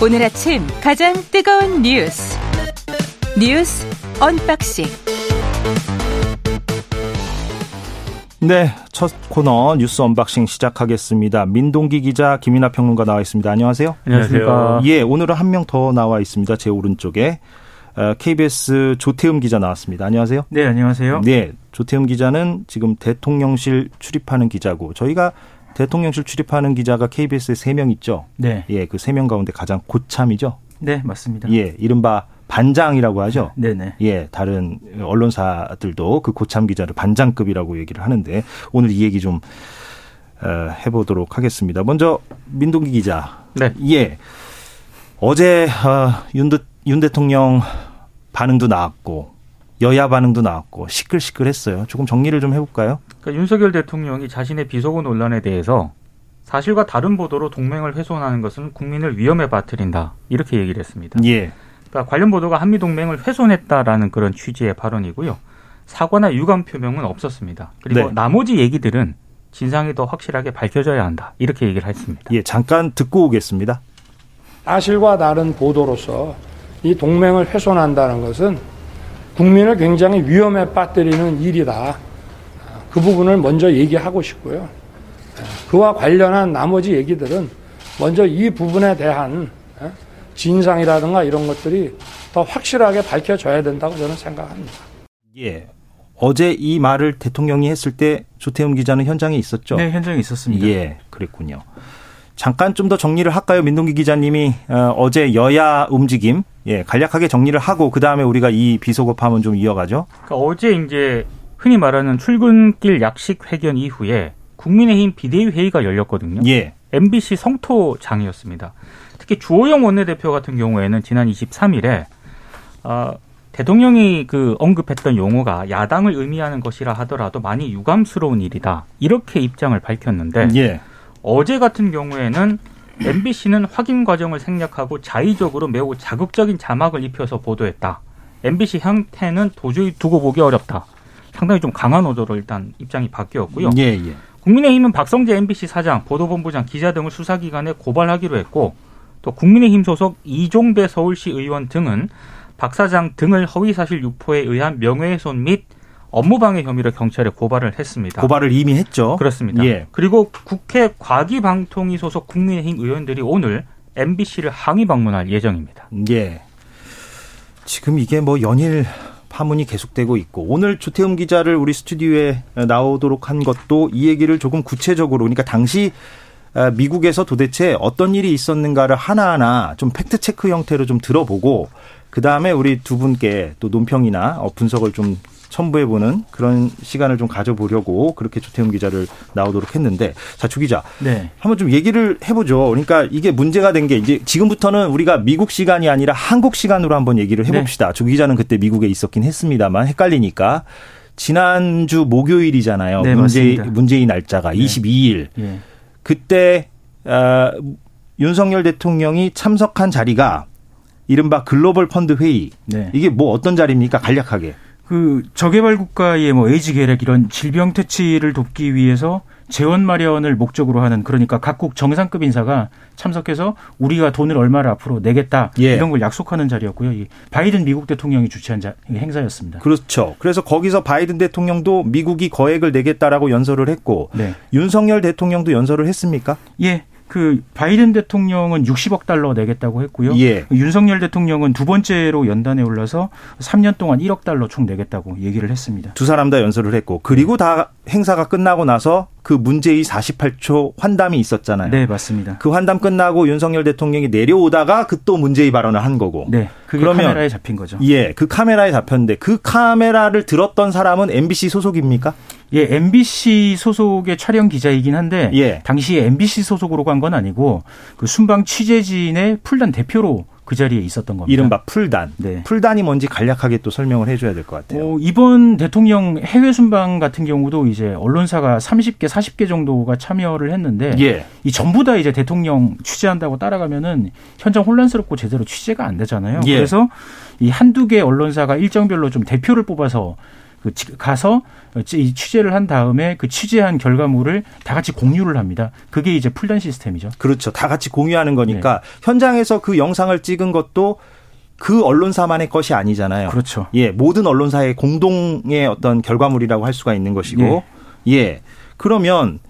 오늘 아침 가장 뜨거운 뉴스 뉴스 unboxing 네, 첫 코너 뉴스 unboxing 시작하겠습니다. 민동기 기자, 김민하 평론가 나와 있습니다. 안녕하세요. 안녕하세요. 예, 오늘은 한 명 더 나와 있습니다. 제 오른쪽에 KBS 조태흠 기자 나왔습니다. 안녕하세요. 네, 안녕하세요. 네, 조태흠 기자는 지금 대통령실 출입하는 기자고 저희가 대통령실 출입하는 기자가 KBS에 세 명 있죠. 네. 예, 그 세 명 가운데 가장 고참이죠. 네, 맞습니다. 예, 이른바 반장이라고 하죠. 네네. 예, 다른 언론사들도 그 고참 기자를 반장급이라고 얘기를 하는데 오늘 이 얘기 좀 어, 해보도록 하겠습니다. 먼저 민동기 기자. 네. 예. 어제 어, 윤, 윤 대통령 반응도 나왔고 여야 반응도 나왔고 시끌시끌했어요. 조금 정리를 좀 해볼까요? 그러니까 윤석열 대통령이 자신의 비속어 논란에 대해서 사실과 다른 보도로 동맹을 훼손하는 것은 국민을 위험에 빠뜨린다 이렇게 얘기를 했습니다. 예. 그러니까 관련 보도가 한미 동맹을 훼손했다라는 그런 취지의 발언이고요. 사과나 유감 표명은 없었습니다. 그리고 네. 나머지 얘기들은 진상이 더 확실하게 밝혀져야 한다 이렇게 얘기를 했습니다. 예, 잠깐 듣고 오겠습니다. 사실과 다른 보도로서 이 동맹을 훼손한다는 것은 국민을 굉장히 위험에 빠뜨리는 일이다. 그 부분을 먼저 얘기하고 싶고요. 그와 관련한 나머지 얘기들은 먼저 이 부분에 대한 진상이라든가 이런 것들이 더 확실하게 밝혀져야 된다고 저는 생각합니다. 예. 어제 이 말을 대통령이 했을 때 조태um 기자는 현장에 있었죠? 네, 현장에 있었습니다. 예, 그랬군요. 잠깐 좀 더 정리를 할까요? 민동기 기자님이 어, 제 여야 움직임, 예, 간략하게 정리를 하고 그 다음에 우리가 이 비속어파문 좀 이어가죠. 그러니까 어제 이제 흔히 말하는 출근길 약식 회견 이후에 국민의힘 비대위 회의가 열렸거든요. 예, MBC 성토장이었습니다. 특히 주호영 원내대표 같은 경우에는 지난 23일에 어, 대통령이 그 언급했던 용어가 야당을 의미하는 것이라 하더라도 많이 유감스러운 일이다. 이렇게 입장을 밝혔는데 예, 어제 같은 경우에는 MBC는 확인 과정을 생략하고 자의적으로 매우 자극적인 자막을 입혀서 보도했다. MBC 형태는 도저히 두고 보기 어렵다. 상당히 좀 강한 어조로 일단 입장이 바뀌었고요. 예, 예. 국민의힘은 박성재 MBC 사장, 보도본부장, 기자 등을 수사기관에 고발하기로 했고 또 국민의힘 소속 이종배 서울시 의원 등은 박 사장 등을 허위사실 유포에 의한 명예훼손 및 업무방해 혐의로 경찰에 고발을 했습니다. 고발을 이미 했죠. 그렇습니다. 예. 그리고 국회 과기방통위 소속 국민의힘 의원들이 오늘 MBC를 항의 방문할 예정입니다. 예. 지금 이게 뭐 연일 파문이 계속되고 있고 오늘 조태um 기자를 우리 스튜디오에 나오도록 한 것도 이 얘기를 조금 구체적으로 그러니까 당시 미국에서 도대체 어떤 일이 있었는가를 하나하나 좀 팩트 체크 형태로 좀 들어보고 그 다음에 우리 두 분께 또 논평이나 분석을 좀 첨부해 보는 그런 시간을 좀 가져보려고 그렇게 조태um 기자를 나오도록 했는데 자 주 기자 네. 한번 좀 얘기를 해 보죠. 그러니까 이게 문제가 된 게 이제 지금부터는 우리가 미국 시간이 아니라 한국 시간으로 한번 얘기를 해 봅시다. 주 기자는 그때 미국에 있었긴 했습니다만 헷갈리니까 지난주 목요일이잖아요. 네, 문제 맞습니다. 문재인 날짜가 네. 22일 예. 그때 어, 윤석열 대통령이 참석한 자리가 이른바 글로벌 펀드 회의 네. 이게 뭐 어떤 자리입니까? 간략하게. 그 저개발 국가의 뭐 에이즈 계획 이런 질병 퇴치를 돕기 위해서 재원 마련을 목적으로 하는 그러니까 각국 정상급 인사가 참석해서 우리가 돈을 얼마를 앞으로 내겠다 예. 이런 걸 약속하는 자리였고요. 이 바이든 미국 대통령이 주최한 자, 행사였습니다. 그렇죠. 그래서 거기서 바이든 대통령도 미국이 거액을 내겠다라고 연설을 했고 네. 윤석열 대통령도 연설을 했습니까? 예. 그 바이든 대통령은 60억 달러 내겠다고 했고요. 예. 윤석열 대통령은 두 번째로 연단에 올라서 3년 동안 1억 달러 총 내겠다고 얘기를 했습니다. 두 사람 다 연설을 했고 그리고 다 행사가 끝나고 나서 그 문제의 48초 환담이 있었잖아요. 네, 맞습니다. 그 환담 끝나고 윤석열 대통령이 내려오다가 그 또 문제의 발언을 한 거고. 네. 그게 그러면- 카메라에 잡힌 거죠. 예, 그 카메라에 잡혔는데 그 카메라를 들었던 사람은 MBC 소속입니까? 예, MBC 소속의 촬영 기자이긴 한데 예. 당시에 MBC 소속으로 간 건 아니고 그 순방 취재진의 풀단 대표로 그 자리에 있었던 겁니다. 이른바 풀단. 네. 풀단이 뭔지 간략하게 또 설명을 해줘야 될 것 같아요. 어, 이번 대통령 해외 순방 같은 경우도 이제 언론사가 30개, 40개 정도가 참여를 했는데 예. 이 전부 다 이제 대통령 취재한다고 따라가면은 현장 혼란스럽고 제대로 취재가 안 되잖아요. 예. 그래서 이 한두 개 언론사가 일정별로 좀 대표를 뽑아서 그 가서 이 취재를 한 다음에 그 취재한 결과물을 다 같이 공유를 합니다. 그게 이제 풀단 시스템이죠. 그렇죠. 다 같이 공유하는 거니까 네. 현장에서 그 영상을 찍은 것도 그 언론사만의 것이 아니잖아요. 그렇죠. 예, 모든 언론사의 공동의 어떤 결과물이라고 할 수가 있는 것이고, 예. 예. 그러면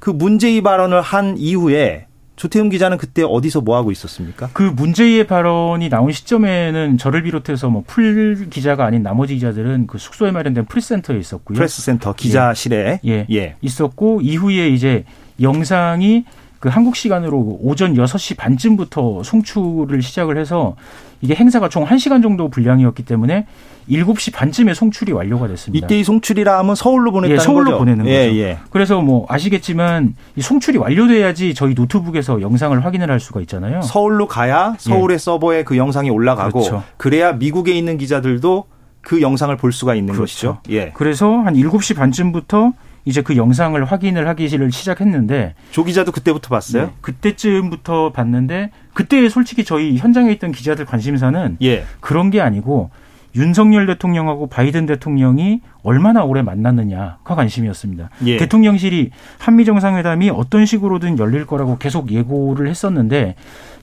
그 문제의 발언을 한 이후에 조태흠 기자는 그때 어디서 뭐 하고 있었습니까? 그 문제의 발언이 나온 시점에는 저를 비롯해서 뭐 풀 기자가 아닌 나머지 기자들은 그 숙소에 마련된 프레스센터에 있었고요. 프레스센터 기자실에 예. 예. 예. 있었고 이후에 이제 영상이 그 한국 시간으로 오전 6시 반쯤부터 송출을 시작을 해서 이게 행사가 총 1시간 정도 분량이었기 때문에 7시 반쯤에 송출이 완료가 됐습니다. 이때 이 송출이라 하면 서울로 보냈다는 예, 서울로 거죠? 보내는 예, 거죠. 예. 그래서 뭐 아시겠지만 이 송출이 완료돼야지 저희 노트북에서 영상을 확인을 할 수가 있잖아요. 서울로 가야 서울의 예. 서버에 그 영상이 올라가고 그렇죠. 그래야 미국에 있는 기자들도 그 영상을 볼 수가 있는 그렇죠. 것이죠. 예. 그래서 한 7시 반쯤부터 이제 그 영상을 확인을 하기를 시작했는데 조 기자도 그때부터 봤어요? 네, 그때쯤부터 봤는데 그때 솔직히 저희 현장에 있던 기자들 관심사는 예. 그런 게 아니고 윤석열 대통령하고 바이든 대통령이 얼마나 오래 만났느냐가 관심이었습니다. 예. 대통령실이 한미 정상회담이 어떤 식으로든 열릴 거라고 계속 예고를 했었는데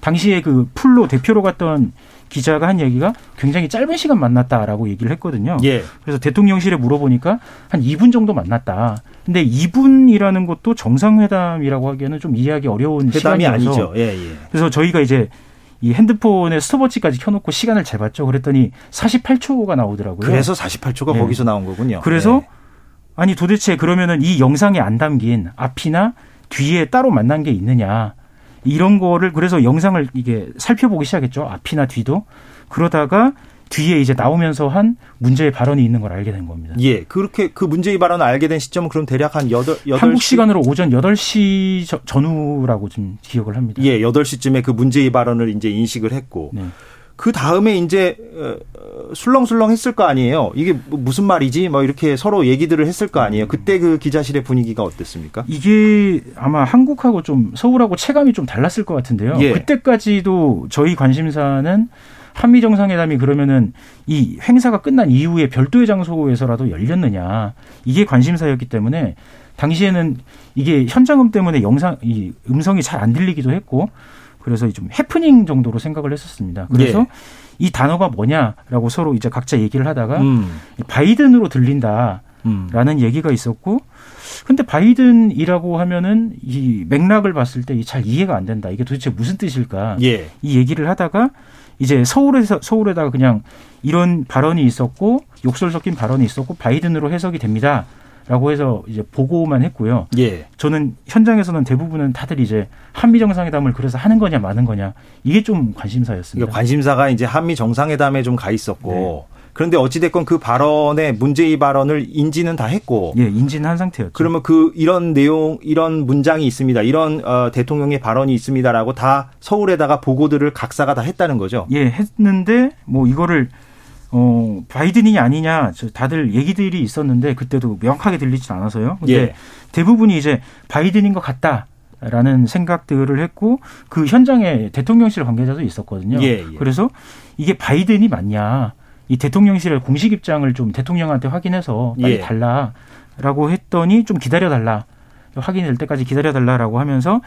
당시에 그 풀로 대표로 갔던 기자가 한 얘기가 굉장히 짧은 시간 만났다라고 얘기를 했거든요. 예. 그래서 대통령실에 물어보니까 한 2분 정도 만났다. 근데 2분이라는 것도 정상회담이라고 하기에는 좀 이해하기 어려운 시간이 아니죠. 예, 예. 그래서 저희가 이제 이 핸드폰에 스톱워치까지 켜놓고 시간을 재봤죠. 그랬더니 48초가 나오더라고요. 그래서 48초가 네. 거기서 나온 거군요. 그래서 네. 아니 도대체 그러면은 이 영상에 안 담긴 앞이나 뒤에 따로 만난 게 있느냐. 이런 거를 그래서 영상을 이게 살펴보기 시작했죠. 앞이나 뒤도. 그러다가 뒤에 이제 나오면서 한 문제의 발언이 있는 걸 알게 된 겁니다. 예. 그렇게 그 문제의 발언을 알게 된 시점은 그럼 대략 한 8, 8시. 한국 시간으로 오전 8시 전후라고 좀 기억을 합니다. 예. 8시쯤에 그 문제의 발언을 이제 인식을 했고. 네. 그 다음에 이제 어, 술렁술렁 했을 거 아니에요. 이게 뭐 무슨 말이지? 뭐 이렇게 서로 얘기들을 했을 거 아니에요. 그때 그 기자실의 분위기가 어땠습니까? 이게 아마 한국하고 좀 서울하고 체감이 좀 달랐을 것 같은데요. 예. 그때까지도 저희 관심사는 한미 정상회담이 그러면은 이 행사가 끝난 이후에 별도의 장소에서라도 열렸느냐 이게 관심사였기 때문에 당시에는 이게 현장음 때문에 영상 이 음성이 잘 안 들리기도 했고 그래서 좀 해프닝 정도로 생각을 했었습니다. 그래서 예. 이 단어가 뭐냐라고 서로 이제 각자 얘기를 하다가 음. 바이든으로 들린다 라는 음. 얘기가 있었고 근데 바이든이라고 하면은 이 맥락을 봤을 때 잘 이해가 안 된다. 이게 도대체 무슨 뜻일까? 예. 이 얘기를 하다가 이제 서울에서 서울에다가 그냥 이런 발언이 있었고 욕설 섞인 발언이 있었고 바이든으로 해석이 됩니다. 라고 해서 이제 보고만 했고요. 예. 저는 현장에서는 대부분은 다들 이제 한미 정상회담을 그래서 하는 거냐 마는 거냐 이게 좀 관심사였습니다. 그러니까 관심사가 이제 한미 정상회담에 좀 가 있었고 네. 그런데 어찌됐건 그 발언에 문제의 발언을 인지는 다 했고. 예, 인지는 한 상태였죠. 그러면 그 이런 내용, 이런 문장이 있습니다. 이런 어, 대통령의 발언이 있습니다라고 다 서울에다가 보고들을 각사가 다 했다는 거죠. 예, 했는데 뭐 이거를 어, 바이든이 아니냐, 다들 얘기들이 있었는데, 그때도 명확하게 들리진 않아서요. 근데 예. 대부분이 이제 바이든인 것 같다. 라는 생각들을 했고, 그 현장에 대통령실 관계자도 있었거든요. 예, 예. 그래서 이게 바이든이 맞냐. 이 대통령실의 공식 입장을 좀 대통령한테 확인해서 빨리 예. 달라라고 했더니 좀 기다려달라. 확인이 될 때까지 기다려달라라고 하면서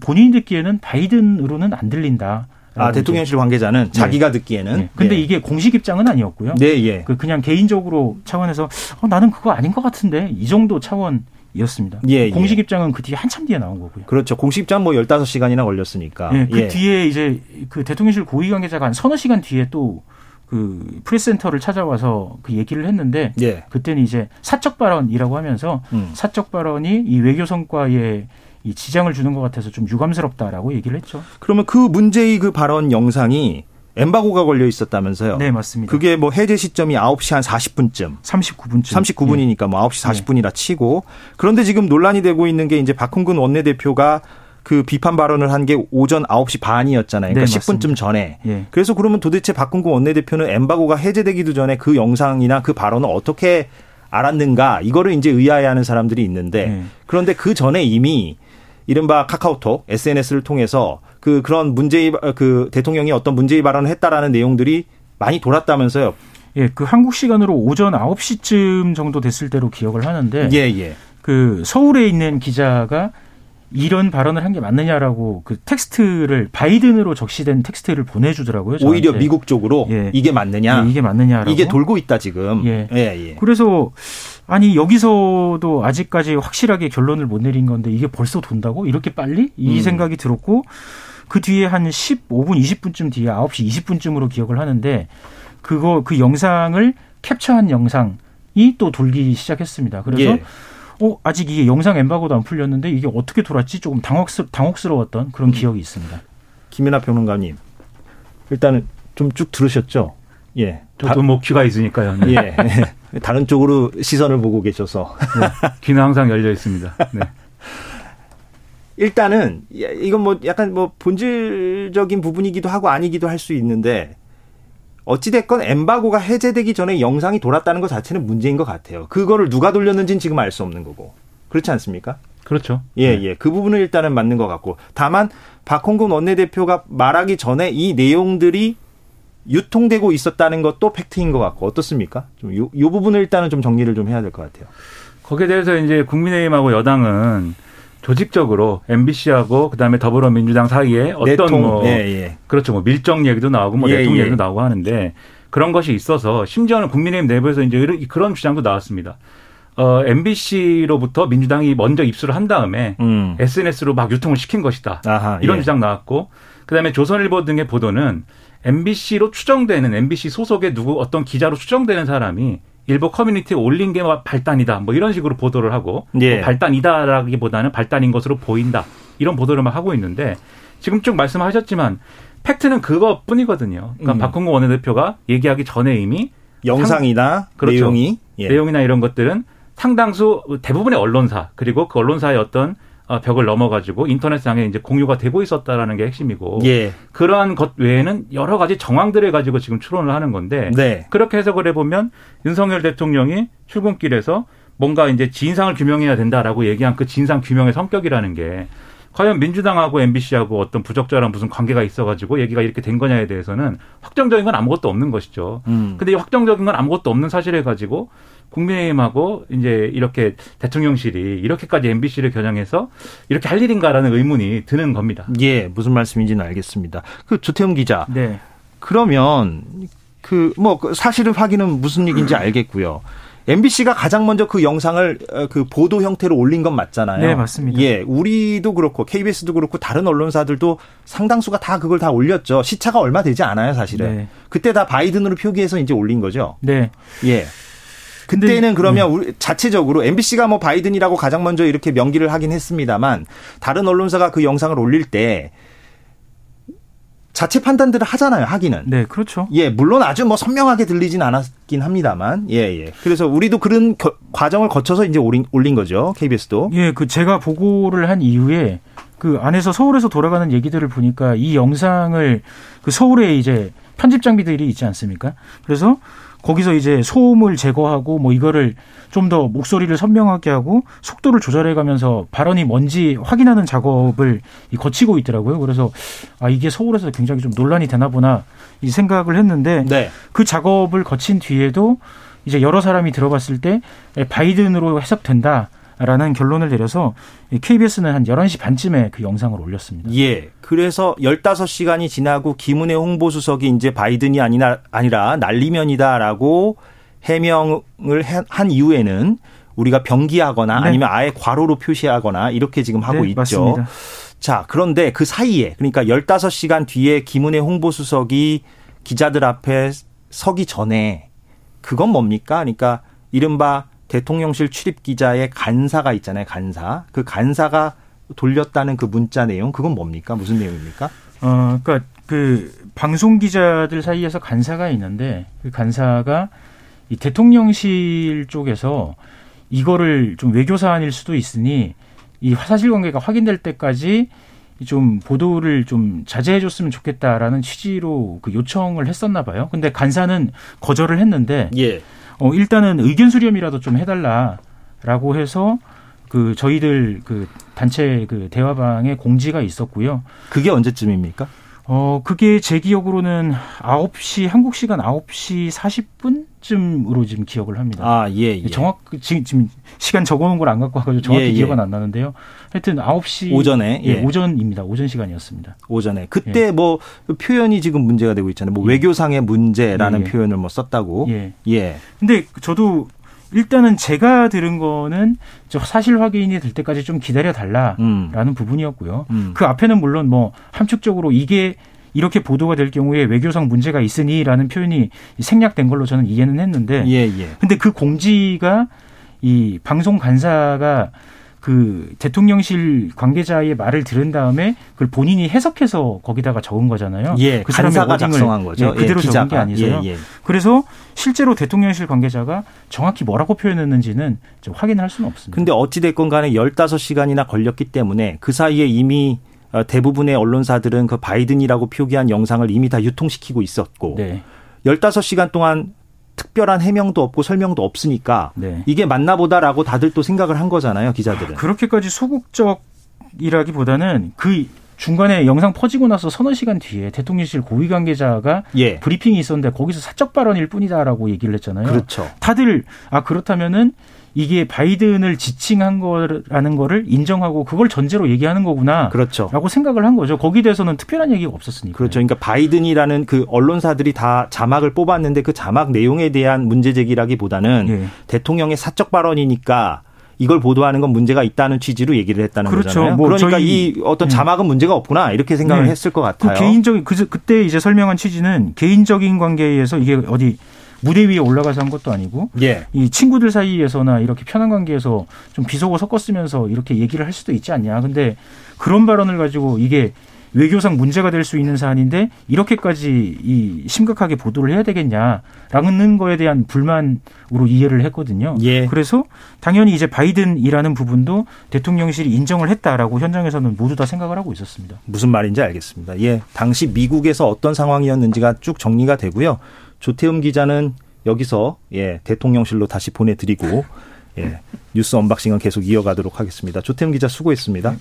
본인이 듣기에는 바이든으로는 안 들린다. 아, 대통령실 관계자는 네. 자기가 듣기에는. 네. 근데 예. 이게 공식 입장은 아니었고요. 네, 예. 그 그냥 개인적으로 차원에서 어, 나는 그거 아닌 것 같은데 이 정도 차원 이었습니다. 예, 예, 공식 입장은 그 뒤에 한참 뒤에 나온 거고요. 그렇죠. 공식 입장 뭐 15시간이나 걸렸으니까. 예, 그 예. 뒤에 이제 그 대통령실 고위 관계자가 한 서너 시간 뒤에 또 그 프레스센터를 찾아와서 그 얘기를 했는데 예. 그때는 이제 사적 발언이라고 하면서 음. 사적 발언이 이 외교 성과에 이 지장을 주는 것 같아서 좀 유감스럽다라고 얘기를 했죠. 그러면 그 문제의 그 발언 영상이 엠바고가 걸려 있었다면서요? 네, 맞습니다. 그게 뭐 해제 시점이 9시 한 40분쯤. 39분쯤. 39분이니까 네. 뭐 9시 40분이라 치고. 그런데 지금 논란이 되고 있는 게 이제 박홍근 원내대표가 그 비판 발언을 한 게 오전 9시 반이었잖아요. 그러니까 네, 10분쯤 전에. 예. 그래서 그러면 도대체 박홍근 원내대표는 엠바고가 해제되기도 전에 그 영상이나 그 발언을 어떻게 알았는가 이거를 이제 의아해하는 사람들이 있는데 네. 그런데 그 전에 이미 이른바 카카오톡 SNS를 통해서 그 그런 문제의 그 대통령이 어떤 문제의 발언을 했다라는 내용들이 많이 돌았다면서요. 예, 그 한국 시간으로 오전 9시쯤 정도 됐을 때로 기억을 하는데 예, 예. 그 서울에 있는 기자가 이런 발언을 한 게 맞느냐라고 그 텍스트를 바이든으로 적시된 텍스트를 보내주더라고요. 저한테. 오히려 미국 쪽으로 예. 이게 맞느냐? 예, 이게 맞느냐라고. 이게 돌고 있다 지금. 예. 예, 예. 그래서 아니 여기서도 아직까지 확실하게 결론을 못 내린 건데 이게 벌써 돈다고 이렇게 빨리 이 음. 생각이 들었고 그 뒤에 한 15분 20분쯤 뒤에 9시 20분쯤으로 기억을 하는데 그거 그 영상을 캡처한 영상이 또 돌기 시작했습니다. 그래서 예. 어 아직 이게 영상 엠바고도 안 풀렸는데 이게 어떻게 돌았지 조금 당혹스, 당혹스러웠던 음. 그런 기억이 있습니다. 김연아 평론가님 일단은 좀 쭉 들으셨죠? 예. 저도 뭐 귀가 있으니까요. 네. 예. 다른 쪽으로 시선을 보고 계셔서 귀는 항상 열려 있습니다. 네. 일단은 예, 이건 뭐 약간 뭐 본질적인 부분이기도 하고 아니기도 할 수 있는데 어찌 됐건 엠바고가 해제되기 전에 영상이 돌았다는 것 자체는 문제인 것 같아요. 그거를 누가 돌렸는지는 지금 알 수 없는 거고 그렇지 않습니까? 그렇죠. 예, 예. 그 부분은 일단은 맞는 것 같고. 다만, 박홍근 원내대표가 말하기 전에 이 내용들이 유통되고 있었다는 것도 팩트인 것 같고, 어떻습니까? 좀 요, 요 부분을 일단은 좀 정리를 좀 해야 될 것 같아요. 거기에 대해서 이제 국민의힘하고 여당은 조직적으로 MBC하고 그다음에 더불어민주당 사이에 어떤 내통, 뭐 예, 예. 그렇죠 뭐 밀정 얘기도 나오고 뭐 예, 내통 예. 얘기도 나오고 하는데 그런 것이 있어서 심지어는 국민의힘 내부에서 이제 이런- 그런 주장도 나왔습니다. 어, MBC로부터 민주당이 먼저 입수를 한 다음에 음. SNS로 막 유통을 시킨 것이다. 아하, 이런 예. 주장 나왔고 그다음에 조선일보 등의 보도는 MBC로 추정되는 MBC 소속의 누구 어떤 기자로 추정되는 사람이 일부 커뮤니티에 올린 게 발단이다. 뭐 이런 식으로 보도를 하고 예. 뭐 발단이다라기보다는 발단인 것으로 보인다. 이런 보도를 막 하고 있는데 지금 쭉 말씀하셨지만 팩트는 그것뿐이거든요. 그러니까 음. 박홍구 원내대표가 얘기하기 전에 이미 영상이나 그렇죠. 내용이. 예. 내용이나 이런 것들은 상당수 대부분의 언론사 그리고 그 언론사의 어떤 어, 벽을 넘어가지고 인터넷상에 이제 공유가 되고 있었다라는 게 핵심이고 예. 그러한 것 외에는 여러 가지 정황들을 가지고 지금 추론을 하는 건데 네. 그렇게 해석을 해보면 윤석열 대통령이 출근길에서 뭔가 이제 진상을 규명해야 된다라고 얘기한 그 진상 규명의 성격이라는 게 과연 민주당하고 MBC하고 어떤 부적절한 무슨 관계가 있어가지고 얘기가 이렇게 된 거냐에 대해서는 확정적인 건 아무것도 없는 것이죠. 음. 근데 이 확정적인 건 아무것도 없는 사실을 가지고 국민의힘하고 이제 이렇게 대통령실이 이렇게까지 MBC를 겨냥해서 이렇게 할 일인가라는 의문이 드는 겁니다. 예. 무슨 말씀인지는 알겠습니다. 그 조태용 기자. 네. 그러면 그 뭐 사실을 확인은 무슨 얘기인지 알겠고요. MBC가 가장 먼저 그 영상을 어, 그 보도 형태로 올린 건 맞잖아요. 네, 맞습니다. 예, 우리도 그렇고 KBS도 그렇고 다른 언론사들도 상당수가 다 그걸 다 올렸죠. 시차가 얼마 되지 않아요, 사실은. 네. 그때 다 바이든으로 표기해서 이제 올린 거죠. 네. 예. 그때는 그러면 우리 자체적으로 MBC가 뭐 바이든이라고 가장 먼저 이렇게 명기를 하긴 했습니다만 다른 언론사가 그 영상을 올릴 때 자체 판단들을 하잖아요, 하기는. 네, 그렇죠. 예, 물론 아주 뭐 선명하게 들리진 않았긴 합니다만, 예, 예. 그래서 우리도 그런 겨- 과정을 거쳐서 이제 올린, 올린 거죠, KBS도. 예, 그 제가 보고를 한 이후에 그 안에서 서울에서 돌아가는 얘기들을 보니까 이 영상을 그 서울에 이제 편집 장비들이 있지 않습니까? 그래서 거기서 이제 소음을 제거하고 뭐 이거를 좀 더 목소리를 선명하게 하고 속도를 조절해 가면서 발언이 뭔지 확인하는 작업을 이 거치고 있더라고요. 그래서 아 이게 서울에서 굉장히 좀 논란이 되나 보나 이 생각을 했는데 네. 그 작업을 거친 뒤에도 이제 여러 사람이 들어봤을 때 바이든으로 해석된다 라는 결론을 내려서 KBS는 한 11시 반쯤에 그 영상을 올렸습니다. 예. 그래서 15시간이 지나고 김은혜 홍보수석이 이제 바이든이 아니라, 아니라 난리면이다라고 해명을 해- 한 이후에는 우리가 병기하거나 네. 아니면 아예 괄호로 표시하거나 이렇게 지금 하고 네, 있죠. 맞습니다. 자, 그런데 그 사이에 그러니까 15시간 뒤에 김은혜 홍보수석이 기자들 앞에 서기 전에 그건 뭡니까? 그러니까 이른바 대통령실 출입 기자의 간사가 있잖아요. 간사. 그 간사가 돌렸다는 그 문자 내용 그건 뭡니까? 무슨 내용입니까? 어, 그러니까 그 방송 기자들 사이에서 간사가 있는데 그 간사가 이 대통령실 쪽에서 이거를 좀 외교 사안일 수도 있으니 이 사실 관계가 확인될 때까지 좀 보도를 좀 자제해 줬으면 좋겠다라는 취지로 그 요청을 했었나 봐요. 근데 간사는 거절을 했는데 예. 어 일단은 의견 수렴이라도 좀 해달라라고 해서 그 저희들 그 단체 그 대화방에 공지가 있었고요. 그게 언제쯤입니까? 어, 그게 제 기억으로는 9시, 한국 시간 9시 40분쯤으로 지금 기억을 합니다. 아, 예, 예. 정확, 지금, 지금 시간 적어놓은 걸 안 갖고 와가지고 정확히 예, 예. 기억은 안 나는데요. 하여튼 9시. 오전에, 예, 예. 오전입니다. 오전 시간이었습니다. 오전에. 그때 뭐 표현이 지금 문제가 되고 있잖아요. 뭐 예. 외교상의 문제라는 예, 예. 표현을 뭐 썼다고. 예. 예. 근데 저도 일단은 제가 들은 거는 저 사실 확인이 될 때까지 좀 기다려 달라라는 음. 부분이었고요. 음. 그 앞에는 물론 뭐 함축적으로 이게 이렇게 보도가 될 경우에 외교상 문제가 있으니라는 표현이 생략된 걸로 저는 이해는 했는데 예, 예. 근데 그 공지가 이 방송 간사가 그 대통령실 관계자의 말을 들은 다음에 그걸 본인이 해석해서 거기다가 적은 거잖아요. 예, 그 사람의 워딩을 작성한 거죠. 예, 그대로 예, 적은 게. 아니서요. 예, 예. 그래서 실제로 대통령실 관계자가 정확히 뭐라고 표현했는지는 좀 확인할 수는 없습니다. 근데 어찌 됐건 간에 15시간이나 걸렸기 때문에 그 사이에 이미 어, 대부분의 언론사들은 그 바이든이라고 표기한 영상을 이미 다 유통시키고 있었고 네. 15시간 동안 특별한 해명도 없고 설명도 없으니까 네. 이게 맞나 보다라고 다들 또 생각을 한 거잖아요, 기자들은. 그렇게까지 소극적이라기보다는 그 중간에 영상 퍼지고 나서 서너 시간 뒤에 대통령실 고위 관계자가 예. 브리핑이 있었는데 거기서 사적 발언일 뿐이다라고 얘기를 했잖아요. 그렇죠. 다들 아 그렇다면은 이게 바이든을 지칭한 거라는 거를 인정하고 그걸 전제로 얘기하는 거구나. 그렇죠. 라고 생각을 한 거죠. 거기에 대해서는 특별한 얘기가 없었으니까. 그렇죠. 그러니까 바이든이라는 그 언론사들이 다 자막을 뽑았는데 그 자막 내용에 대한 문제 제기라기보다는 예. 대통령의 사적 발언이니까 이걸 보도하는 건 문제가 있다는 취지로 얘기를 했다는 그렇죠. 거잖아요. 뭐 그러니까 저희- 이 어떤 예. 자막은 문제가 없구나 이렇게 생각을 네. 했을 것그 같아요. 개인적인 그 그때 이제 설명한 취지는 개인적인 관계에 의해서 이게 어디 무대 위에 올라가서 한 것도 아니고 예. 이 친구들 사이에서나 이렇게 편한 관계에서 좀 비속어 섞었으면서 이렇게 얘기를 할 수도 있지 않냐. 근데 그런 발언을 가지고 이게 외교상 문제가 될 수 있는 사안인데 이렇게까지 이 심각하게 보도를 해야 되겠냐라는 거에 대한 불만으로 이해를 했거든요. 예. 그래서 당연히 이제 바이든이라는 부분도 대통령실이 인정을 했다라고 현장에서는 모두 다 생각을 하고 있었습니다. 무슨 말인지 알겠습니다. 예. 당시 미국에서 어떤 상황이었는지가 쭉 정리가 되고요. 조태음 기자는 여기서 예, 대통령실로 다시 보내드리고 예, 뉴스 언박싱은 계속 이어가도록 하겠습니다. 조태음 기자 수고했습니다.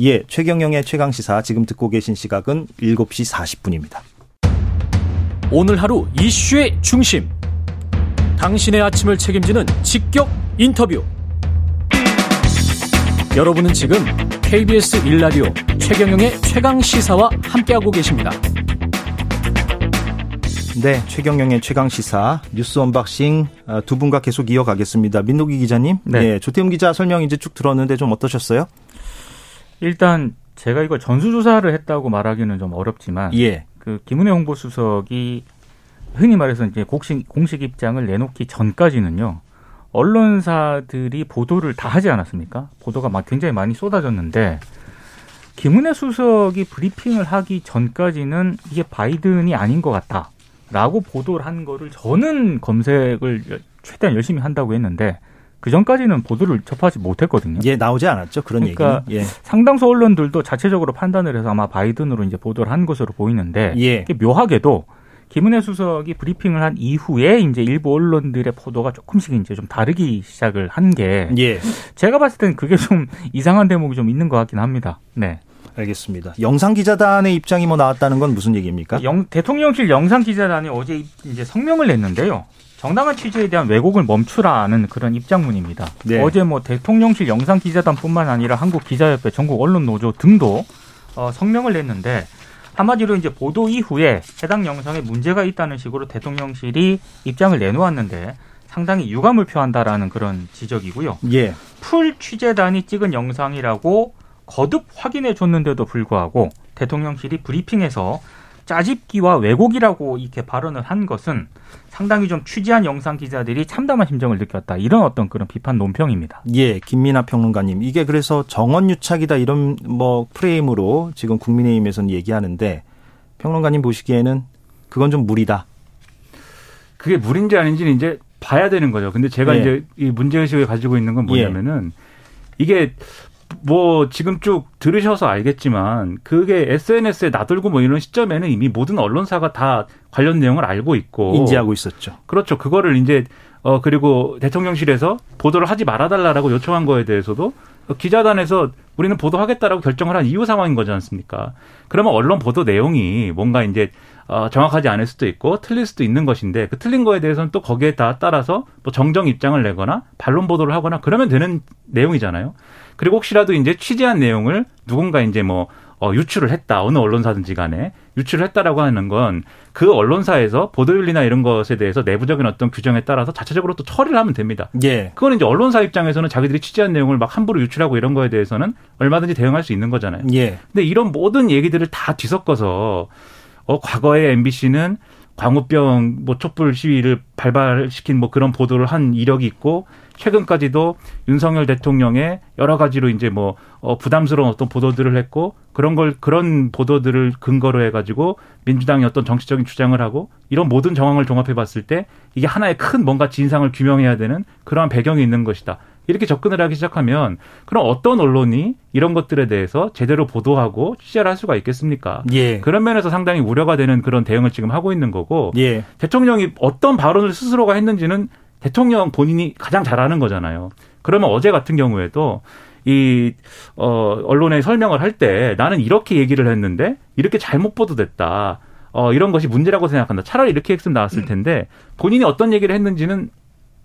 예, 최경영의 최강 시사 지금 듣고 계신 시각은 7시 40분입니다. 오늘 하루 이슈의 중심. 당신의 아침을 책임지는 직격 인터뷰. 여러분은 지금 KBS 일라디오 최경영의 최강 시사와 함께하고 계십니다. 네, 최경영의 최강 시사 뉴스 unboxing 어, 두 분과 계속 이어가겠습니다. 민동기 기자님, 네. 예, 조태흠 기자 설명 이제 쭉 들었는데 좀 어떠셨어요? 일단 제가 이걸 전수조사를 했다고 말하기는 좀 어렵지만 예, 그 김은혜 홍보수석이 흔히 말해서 이제 공식, 공식 입장을 내놓기 전까지는요. 언론사들이 보도를 다 하지 않았습니까? 보도가 막 굉장히 많이 쏟아졌는데 김은혜 수석이 브리핑을 하기 전까지는 이게 바이든이 아닌 것 같다 라고 보도를 한 거를 저는 검색을 최대한 열심히 한다고 했는데 그 전까지는 보도를 접하지 못했거든요. 예, 나오지 않았죠 그런 그러니까 얘기는. 상당수 언론들도 자체적으로 판단을 해서 아마 바이든으로 이제 보도를 한 것으로 보이는데 예, 예, 이게 묘하게도 김은혜 수석이 브리핑을 한 이후에 이제 일부 언론들의 보도가 조금씩 이제 좀 다르기 시작을 한 게 예. 제가 봤을 때는 그게 좀 이상한 대목이 좀 있는 것 같긴 합니다. 네. 알겠습니다. 영상 기자단의 입장이 뭐 나왔다는 건 무슨 얘기입니까? 영- 대통령실 영상 기자단이 어제 이제 성명을 냈는데요. 정당한 취재에 대한 왜곡을 멈추라는 그런 입장문입니다. 네. 어제 뭐 대통령실 영상 기자단뿐만 아니라 한국 기자협회, 전국 언론 노조 등도 어, 성명을 냈는데 한마디로 이제 보도 이후에 해당 영상에 문제가 있다는 식으로 대통령실이 입장을 내놓았는데 상당히 유감을 표한다라는 그런 지적이고요. 예, 풀 취재단이 찍은 영상이라고 거듭 확인해 줬는데도 불구하고 대통령실이 브리핑에서 짜집기와 왜곡이라고 이렇게 발언을 한 것은 상당히 좀 취재한 영상 기자들이 참담한 심정을 느꼈다. 이런 어떤 그런 비판 논평입니다. 예, 김민아 평론가님. 이게 그래서 정원 유착이다 이런 뭐 프레임으로 지금 국민의힘에서는 얘기하는데 평론가님 보시기에는 그건 좀 무리다. 그게 물인지 아닌지는 이제 봐야 되는 거죠. 근데 제가 예. 이제 이 문제의식을 가지고 있는 건 뭐냐면은 이게 뭐 지금 쭉 들으셔서 알겠지만 그게 SNS에 나돌고 뭐 이런 시점에는 이미 모든 언론사가 다 관련 내용을 알고 있고 인지하고 있었죠. 그렇죠. 그거를 이제 어 그리고 대통령실에서 보도를 하지 말아달라라고 요청한 거에 대해서도 기자단에서 우리는 보도하겠다라고 결정을 한 이후 상황인 거지 않습니까? 그러면 언론 보도 내용이 뭔가 이제 어, 정확하지 않을 수도 있고 틀릴 수도 있는 것인데 그 틀린 거에 대해서는 또 거기에 다 따라서 뭐 정정 입장을 내거나 반론 보도를 하거나 그러면 되는 내용이잖아요. 그리고 혹시라도 이제 취재한 내용을 누군가 이제 뭐 어, 유출을 했다. 어느 언론사든지 간에 유출을 했다라고 하는 건 그 언론사에서 보도윤리나 이런 것에 대해서 내부적인 어떤 규정에 따라서 자체적으로 또 처리를 하면 됩니다. 예. 그거는 이제 언론사 입장에서는 자기들이 취재한 내용을 막 함부로 유출하고 이런 거에 대해서는 얼마든지 대응할 수 있는 거잖아요. 예. 근데 이런 모든 얘기들을 다 뒤섞어서 어 과거에 MBC는 광우병 뭐 촛불 시위를 발발시킨 뭐 그런 보도를 한 이력이 있고 최근까지도 윤석열 대통령의 여러 가지로 이제 뭐 어, 부담스러운 어떤 보도들을 했고 그런 걸 그런 보도들을 근거로 해가지고 민주당이 어떤 정치적인 주장을 하고 이런 모든 정황을 종합해 봤을 때 이게 하나의 큰 뭔가 진상을 규명해야 되는 그러한 배경이 있는 것이다. 이렇게 접근을 하기 시작하면 그럼 어떤 언론이 이런 것들에 대해서 제대로 보도하고 취재를 할 수가 있겠습니까? 예. 그런 면에서 상당히 우려가 되는 그런 대응을 지금 하고 있는 거고 예. 대통령이 어떤 발언을 스스로가 했는지는 대통령 본인이 가장 잘 아는 거잖아요. 그러면 어제 같은 경우에도 이, 어, 언론에 설명을 할 때 나는 이렇게 얘기를 했는데 이렇게 잘못 보도됐다. 어, 이런 것이 문제라고 생각한다. 차라리 이렇게 했으면 나왔을 텐데 본인이 어떤 얘기를 했는지는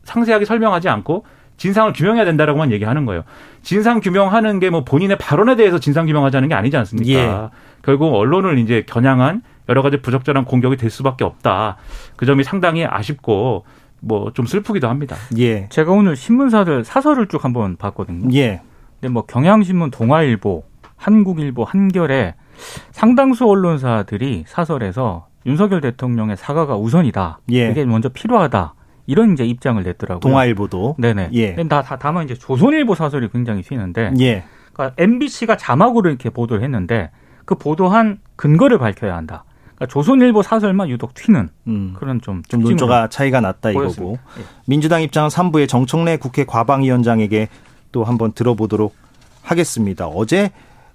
상세하게 설명하지 않고 진상을 규명해야 된다라고만 얘기하는 거예요. 진상 규명하는 게 뭐 본인의 발언에 대해서 진상 규명하자는 게 아니지 않습니까? 예. 결국 언론을 이제 겨냥한 여러 가지 부적절한 공격이 될 수밖에 없다. 그 점이 상당히 아쉽고 뭐 좀 슬프기도 합니다. 예. 제가 오늘 신문사들 사설을 쭉 한번 봤거든요. 예. 근데 뭐 경향신문, 동아일보, 한국일보, 한겨레 상당수 언론사들이 사설에서 윤석열 대통령의 사과가 우선이다. 예. 이게 먼저 필요하다. 이런 이제 입장을 냈더라고요. 동아일보도. 네네. 예. 근데 다, 다, 다만 이제 조선일보 사설이 굉장히 튀는데, 예. 그러니까 MBC가 자막으로 이렇게 보도를 했는데 그 보도한 근거를 밝혀야 한다. 그러니까 조선일보 사설만 유독 튀는 음. 그런 좀 좀 논조가 차이가 났다 이거고. 보였습니다. 예. 민주당 입장은 3부에 정청래 국회 과방위원장에게 또 한번 들어보도록 하겠습니다. 어제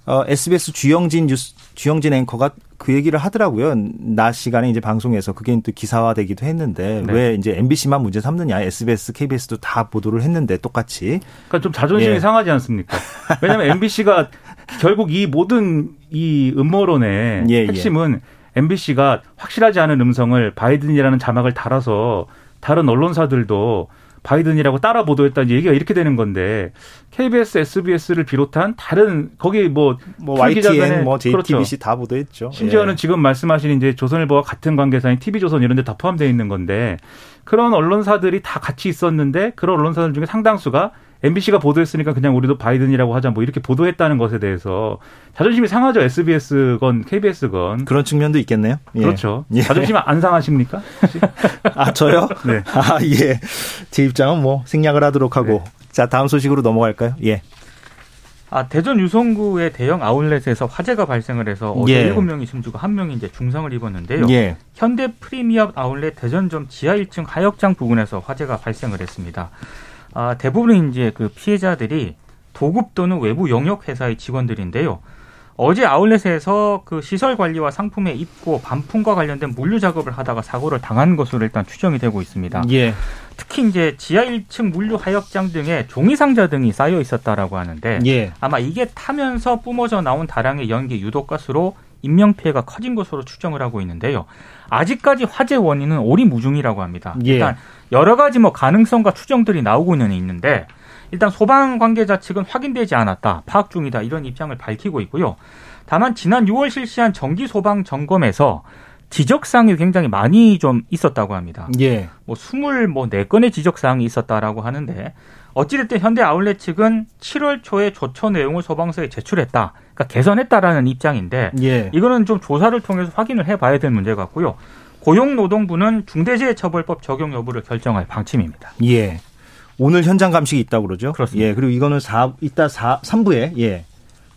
어, SBS 주영진 뉴스 주영진 앵커가 그 얘기를 하더라고요. 낮 시간에 이제 방송에서 그게 또 기사화되기도 했는데 네. 왜 이제 MBC만 문제 삼느냐? SBS, KBS도 다 보도를 했는데 똑같이. 그러니까 좀 자존심이 예. 상하지 않습니까? 왜냐하면 MBC가 결국 이 모든 이 음모론의 예, 예. 핵심은 MBC가 확실하지 않은 음성을 바이든이라는 자막을 달아서 다른 언론사들도 바이든이라고 따라 보도했다는 얘기가 이렇게 되는 건데 KBS, SBS를 비롯한 다른 거기 뭐, 뭐 YTN, 뭐 JTBC 그렇죠. 다 보도했죠. 심지어는 예. 지금 말씀하신 이제 조선일보와 같은 관계사인 TV조선 이런 데 다 포함되어 있는 건데 그런 언론사들이 다 같이 있었는데 그런 언론사들 중에 상당수가 MBC가 보도했으니까 그냥 우리도 바이든이라고 하자 뭐 이렇게 보도했다는 것에 대해서 자존심이 상하죠. SBS건 KBS건. 그런 측면도 있겠네요. 예. 그렇죠. 예. 자존심 안 상하십니까? 아 저요? 네. 아 예. 제 입장은 뭐 생략을 하도록 하고. 자 다음 소식으로 넘어갈까요? 예. 아, 대전 유성구의 대형 아울렛에서 화재가 발생을 해서 어제 예. 일곱 명이 숨지고 한 명이 이제 중상을 입었는데요. 예. 현대 프리미엄 아울렛 대전점 지하 1층 하역장 부근에서 화재가 발생을 했습니다. 아, 대부분 이제 그 피해자들이 도급 또는 외부 영역 회사의 직원들인데요. 어제 아울렛에서 그 시설 관리와 상품의 입고 반품과 관련된 물류 작업을 하다가 사고를 당한 것으로 일단 추정이 되고 있습니다. 예. 특히 이제 지하 1층 물류 하역장 등에 종이 상자 등이 쌓여 있었다라고 하는데 예. 아마 이게 타면서 뿜어져 나온 다량의 연기 유독 가스로 인명 피해가 커진 것으로 추정을 하고 있는데요. 아직까지 화재 원인은 오리무중이라고 합니다. 예. 일단 여러 가지 뭐 가능성과 추정들이 나오고는 있는데 일단 소방 관계자 측은 확인되지 않았다, 파악 중이다 이런 입장을 밝히고 있고요. 다만 지난 6월 실시한 정기 소방 점검에서 지적 사항이 굉장히 많이 좀 있었다고 합니다. 예. 뭐 24건의 지적 사항이 있었다라고 하는데 어찌됐든 현대 아울렛 측은 7월 초에 조처 내용을 소방서에 제출했다. 그러니까 개선했다라는 입장인데 예. 이거는 좀 조사를 통해서 확인을 해봐야 될 문제 같고요. 고용노동부는 중대재해처벌법 적용 여부를 결정할 방침입니다. 예. 오늘 현장 감식이 있다고 그러죠? 그렇습니다. 예. 그리고 이거는 4 이따 4 3부에 예.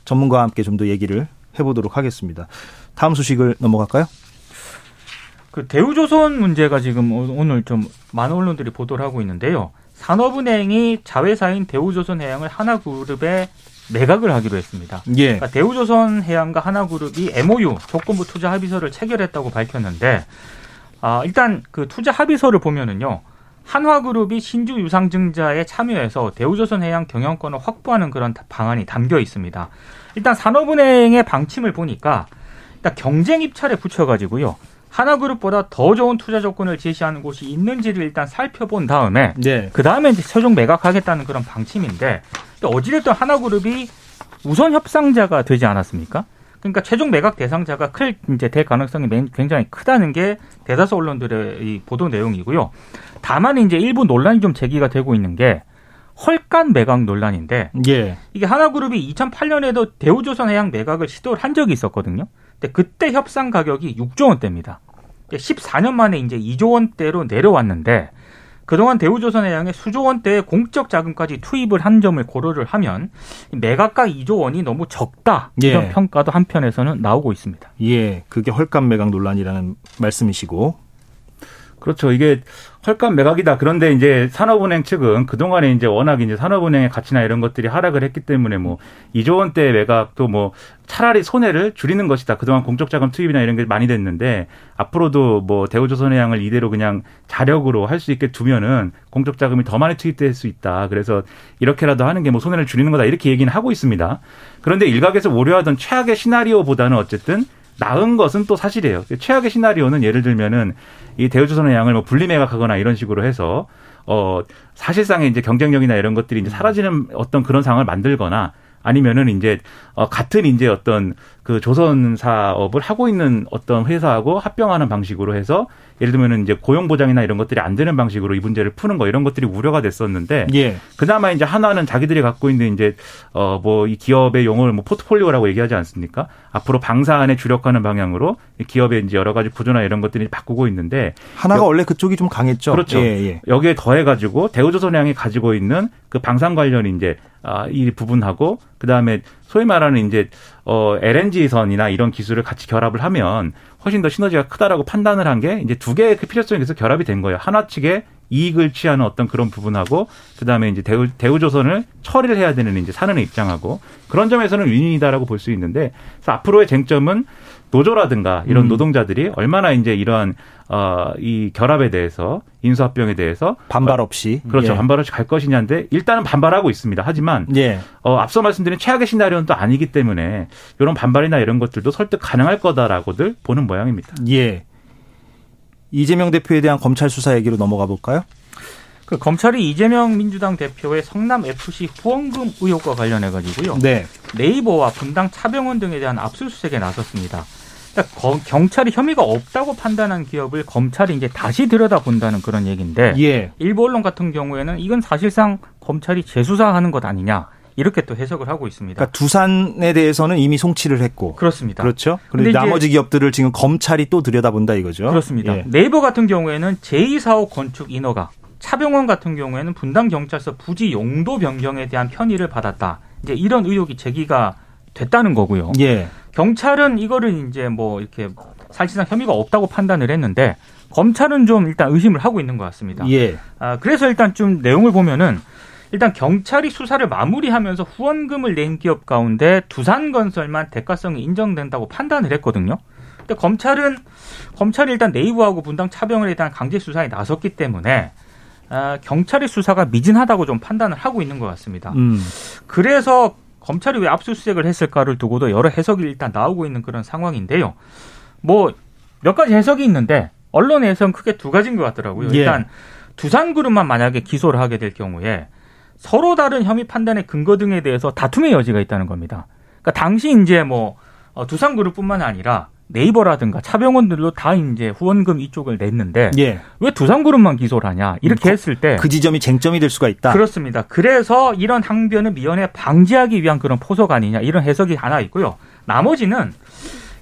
전문가와 함께 좀 더 얘기를 해 보도록 하겠습니다. 다음 소식을 넘어갈까요? 그 대우조선 문제가 지금 오- 오늘 좀 많은 언론들이 보도를 하고 있는데요. 산업은행이 자회사인 대우조선해양을 하나그룹에 매각을 하기로 했습니다. 예. 그러니까 대우조선해양과 하나그룹이 MOU 조건부 투자 합의서를 체결했다고 밝혔는데 아, 일단 그 투자 합의서를 보면은요. 한화그룹이 신주 유상증자에 참여해서 대우조선해양 경영권을 확보하는 그런 방안이 담겨 있습니다. 일단 산업은행의 방침을 보니까 일단 경쟁 입찰에 붙여가지고요. 하나그룹보다 더 좋은 투자 조건을 제시하는 곳이 있는지를 일단 살펴본 다음에 네. 그 다음에 이제 최종 매각하겠다는 그런 방침인데 어찌됐든 하나그룹이 우선 협상자가 되지 않았습니까? 그러니까 최종 매각 대상자가 클 이제 될 가능성이 굉장히 크다는 게 대다수 언론들의 이 보도 내용이고요. 다만 이제 일부 논란이 좀 제기가 되고 있는 게 헐간 매각 논란인데 예. 이게 하나그룹이 2008년에도 대우조선해양 매각을 시도를 한 적이 있었거든요. 근데 그때 협상 가격이 6조 원대입니다. 14년 만에 이제 2조 원대로 내려왔는데 그동안 대우조선해양에 수조 원대의 공적 자금까지 투입을 한 점을 고려를 하면 매각가 2조 원이 너무 적다 이런 예. 평가도 한편에서는 나오고 있습니다. 예. 그게 헐값 매각 논란이라는 말씀이시고. 그렇죠. 이게 헐값 매각이다. 그런데 이제 산업은행 측은 그동안에 이제 워낙 이제 산업은행의 가치나 이런 것들이 하락을 했기 때문에 뭐 2조 원대 매각도 뭐 차라리 손해를 줄이는 것이다. 그동안 공적 자금 투입이나 이런 게 많이 됐는데 앞으로도 뭐 대우조선해양을 이대로 그냥 자력으로 할 수 있게 두면은 공적 자금이 더 많이 투입될 수 있다. 그래서 이렇게라도 하는 게 뭐 손해를 줄이는 거다. 이렇게 얘기는 하고 있습니다. 그런데 일각에서 우려하던 최악의 시나리오보다는 어쨌든 나은 것은 또 사실이에요. 최악의 시나리오는 예를 들면은 이 대우조선의 양을 뭐 분리 매각하거나 이런 식으로 해서 어 사실상의 이제 경쟁력이나 이런 것들이 이제 사라지는 어떤 그런 상황을 만들거나 아니면은 이제 어 같은 이제 어떤 그 조선 사업을 하고 있는 어떤 회사하고 합병하는 방식으로 해서 예를 들면은 이제 고용 보장이나 이런 것들이 안 되는 방식으로 이 문제를 푸는 거 이런 것들이 우려가 됐었는데 예. 그나마 이제 하나는 자기들이 갖고 있는 이제 어 뭐 이 기업의 용어를 뭐 포트폴리오라고 얘기하지 않습니까? 앞으로 방사안에 주력하는 방향으로 이 기업의 이제 여러 가지 구조나 이런 것들이 바꾸고 있는데 하나가 여- 원래 그쪽이 좀 강했죠. 그렇죠. 예, 예. 여기에 더해 가지고 대우조선해양이 가지고 있는 그 방산 관련 이제 아, 이 부분하고 그다음에 소위 말하는 이제 어 LNG선이나 이런 기술을 같이 결합을 하면 훨씬 더 시너지가 크다라고 판단을 한 게 이제 두 개의 그 필요성이 그래서 결합이 된 거예요. 하나 측에 이익을 취하는 어떤 그런 부분하고 그다음에 이제 대우 대우조선을 처리를 해야 되는 이제 사는의 입장하고 그런 점에서는 윈윈이다라고 볼 수 있는데 그래서 앞으로의 쟁점은 노조라든가 이런 음. 노동자들이 얼마나 이제 이러한 어이 결합에 대해서 인수합병에 대해서 반발 없이. 그렇죠. 예. 반발 없이 갈 것이냐인데 일단은 반발하고 있습니다. 하지만 예. 어, 앞서 말씀드린 최악의 시나리오는 또 아니기 때문에 이런 반발이나 이런 것들도 설득 가능할 거다라고들 보는 모양입니다. 예. 이재명 대표에 대한 검찰 수사 얘기로 넘어가 볼까요? 그 검찰이 이재명 민주당 대표의 성남 FC 후원금 의혹과 관련해 가지고요. 네. 네이버와 분당 차병원 등에 대한 압수수색에 나섰습니다. 그러니까 거- 경찰이 혐의가 없다고 판단한 기업을 검찰이 이제 다시 들여다본다는 그런 얘기인데 예. 일부 언론 같은 경우에는 이건 사실상 검찰이 재수사하는 것 아니냐 이렇게 또 해석을 하고 있습니다. 그러니까 두산에 대해서는 이미 송치를 했고. 그렇습니다. 그렇죠. 그런데 나머지 기업들을 지금 검찰이 또 들여다본다 이거죠. 그렇습니다. 예. 네이버 같은 경우에는 제2사옥 건축 인허가, 차병원 같은 경우에는 분당 경찰서 부지 용도 변경에 대한 편의를 받았다. 이제 이런 의혹이 제기가 됐다는 거고요. 예. 경찰은 이거를 이제 뭐 이렇게 사실상 혐의가 없다고 판단을 했는데 검찰은 좀 일단 의심을 하고 있는 것 같습니다. 예. 아, 그래서 일단 좀 내용을 보면은 일단 경찰이 수사를 마무리하면서 후원금을 낸 기업 가운데 두산건설만 대가성이 인정된다고 판단을 했거든요. 근데 검찰은 검찰이 일단 네이버하고 분당 차병원에 대한 강제 수사에 나섰기 때문에 아, 경찰의 수사가 미진하다고 좀 판단을 하고 있는 것 같습니다. 음. 그래서 검찰이 왜 압수수색을 했을까를 두고도 여러 해석이 일단 나오고 있는 그런 상황인데요. 뭐 몇 가지 해석이 있는데 언론에서는 크게 두 가지인 것 같더라고요. 예. 일단 두산 그룹만 만약에 기소를 하게 될 경우에 서로 다른 혐의 판단의 근거 등에 대해서 다툼의 여지가 있다는 겁니다. 그러니까 당시 이제 뭐 어, 두산 그룹뿐만 아니라 네이버라든가 차병원들도 다 이제 후원금 이쪽을 냈는데 예. 왜 두산그룹만 기소를 하냐 이렇게 음, 했을 때 그 지점이 쟁점이 될 수가 있다. 그렇습니다. 그래서 이런 항변을 미연에 방지하기 위한 그런 포석 아니냐 이런 해석이 하나 있고요. 나머지는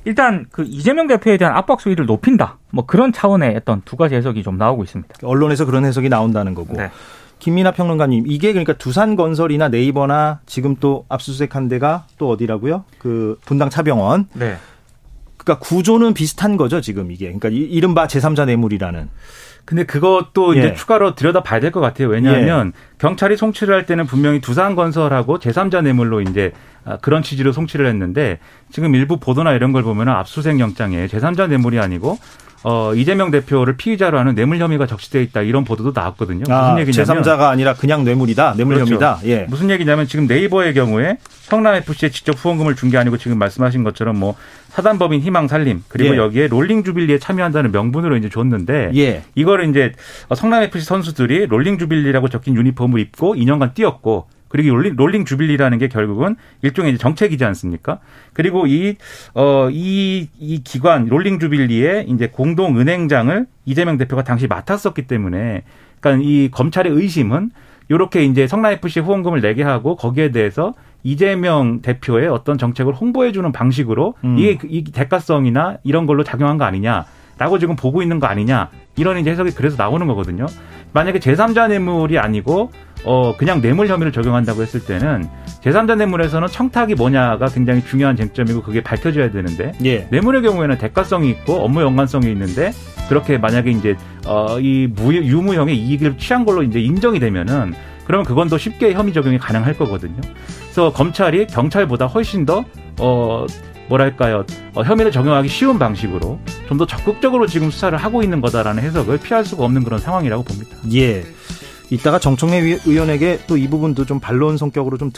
일단 그 이재명 대표에 대한 압박 수위를 높인다. 뭐 그런 차원의 어떤 두 가지 해석이 좀 나오고 있습니다. 언론에서 그런 해석이 나온다는 거고. 네. 김민아 평론가님, 이게 그러니까 두산건설이나 네이버나 지금 또 압수수색한 데가 또 어디라고요? 그 분당 차병원. 네. 그러니까 구조는 비슷한 거죠, 지금 이게. 그러니까 이- 이른바 제3자 뇌물이라는. 근데 그것도 이제 예. 추가로 들여다 봐야 될 것 같아요. 왜냐하면 경찰이 송치를 할 때는 분명히 두산건설하고 제3자 뇌물로 이제 아, 그런 취지로 송치를 했는데 지금 일부 보도나 이런 걸 보면 압수수색 영장에 제3자 뇌물이 아니고 어, 이재명 대표를 피의자로 하는 뇌물 혐의가 적시돼 있다 이런 보도도 나왔거든요. 무슨 아, 얘기냐면 제3자가 아니라 그냥 뇌물이다. 뇌물 그렇죠. 혐의다. 예. 무슨 얘기냐면 지금 네이버의 경우에 성남 FC에 직접 후원금을 준 게 아니고 지금 말씀하신 것처럼 뭐 사단법인 희망 살림 그리고 예. 여기에 Rolling Jubilee에 참여한다는 명분으로 이제 줬는데 예. 이거를 이제 성남 FC 선수들이 Rolling Jubilee라고 적힌 유니폼을 입고 2년간 뛰었고 그리고 Rolling, Rolling Jubilee라는 게 결국은 일종의 정책이지 않습니까? 그리고 이, 어, 이, 이 기관, Rolling Jubilee의 이제 공동 은행장을 이재명 대표가 당시 맡았었기 때문에 그러니까 이 검찰의 의심은 요렇게 이제 성남FC 후원금을 내게 하고 거기에 대해서 이재명 대표의 어떤 정책을 홍보해주는 방식으로 음. 이게 그- 이 대가성이나 이런 걸로 작용한 거 아니냐 라고 지금 보고 있는 거 아니냐 이런 이제 해석이 그래서 나오는 거거든요. 만약에 제3자 뇌물이 아니고 어 그냥 뇌물 혐의를 적용한다고 했을 때는 제3자 뇌물에서는 청탁이 뭐냐가 굉장히 중요한 쟁점이고 그게 밝혀져야 되는데 예. 뇌물의 경우에는 대가성이 있고 업무 연관성이 있는데 그렇게 만약에 이제 어이 유무형의 이익을 취한 걸로 이제 인정이 되면은 그러면 그건 더 쉽게 혐의 적용이 가능할 거거든요. 그래서 검찰이 경찰보다 훨씬 더 어 뭐랄까요 어, 혐의를 적용하기 쉬운 방식으로 좀 더 적극적으로 지금 수사를 하고 있는 거다라는 해석을 피할 수가 없는 그런 상황이라고 봅니다. 예. 이따가 정청래 위- 의원에게 또 이 부분도 좀 반론 성격으로 좀